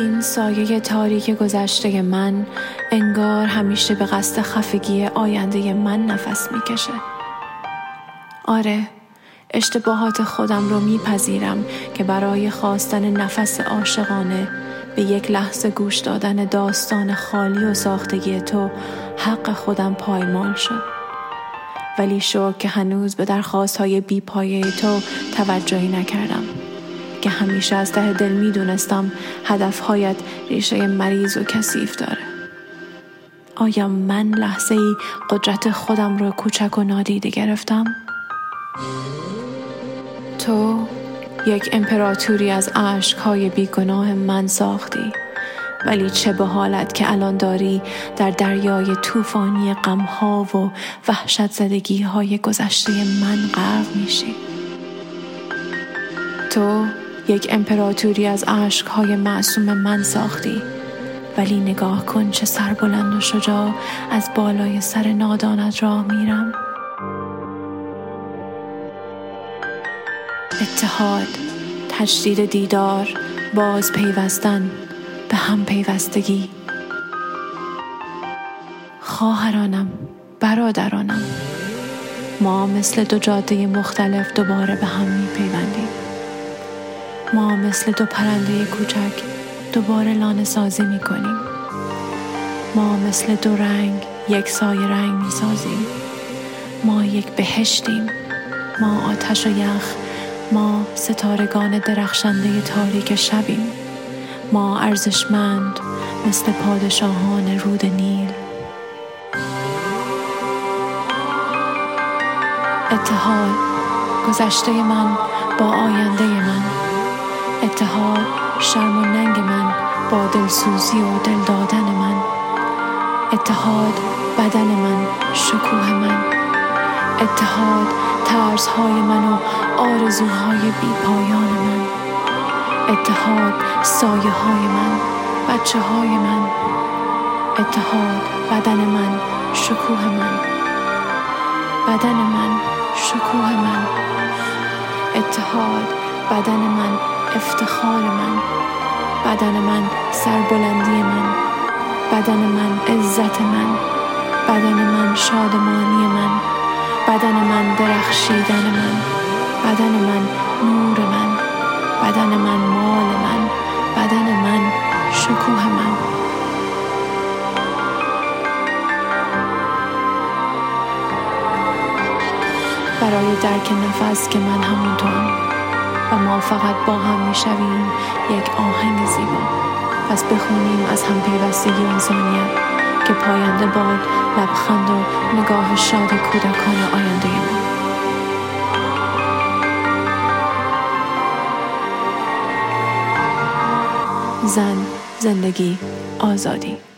این سایه تاریک گذشته من انگار همیشه به قصد خفگی آینده من نفس می‌کشه. آره اشتباهات خودم رو میپذیرم که برای خواستن نفس عاشقانه به یک لحظه گوش دادن داستان خالی و ساختگی تو حق خودم پایمال شد. ولی شو که هنوز به درخواست های بی پایه تو توجهی نکردم. که همیشه از ته دل می‌دونستم هدفهایت ریشه مریض و کثیف داره آیا من لحظه ای قدرت خودم رو کوچک و نادیده گرفتم؟ تو یک امپراتوری از های بیگناه من ساختی ولی چه به حالت که الان داری در دریای طوفانی غمها و وحشت زدگی های گذشته من غرق میشی تو یک امپراتوری از های معصوم من ساختی. ولی نگاه کن چه سربلند و شجاع از بالای سر نادانت راه میرم. اتحاد تجدید دیدار باز پیوستن به هم پیوستگی. خواهرانم برادرانم ما مثل دو جاده مختلف دوباره به هم می پیوندیم ما مثل دو پرنده کوچک دوباره لانه سازی می کنیم ما مثل دو رنگ یک سایه رنگ می سازیم ما یک بهشتیم. ما آتش و یخ ما ستارگان درخشنده تاریک شبیم. ما ارزشمند مثل پادشاهان رود نیل. اتحاد گذشته من اتحاد شرم و ننگ من با دلسوزی و دل دادن من. اتحاد بدن من شکوه من. اتحاد ترسهای من و آرزوهای بی پایان من. اتحاد سایه های من بچه های من. اتحاد بدن من شکوه من. بدن من شکوه من. اتحاد بدن من افتخار من بدن من سربلندی من بدن من عزت من بدن من شادمانی من بدن من درخشیدن من بدن من نور من بدن من مال من بدن من شکوه من. برای درک نفس که من همونطورم. ما فقط با هم می‌شویم یک آهنگ زیبا. پس بخونیم از هم پیوستگی انسانیت که پاینده باد لبخند و نگاه شاد کودکان آینده ما. زن زندگی آزادی.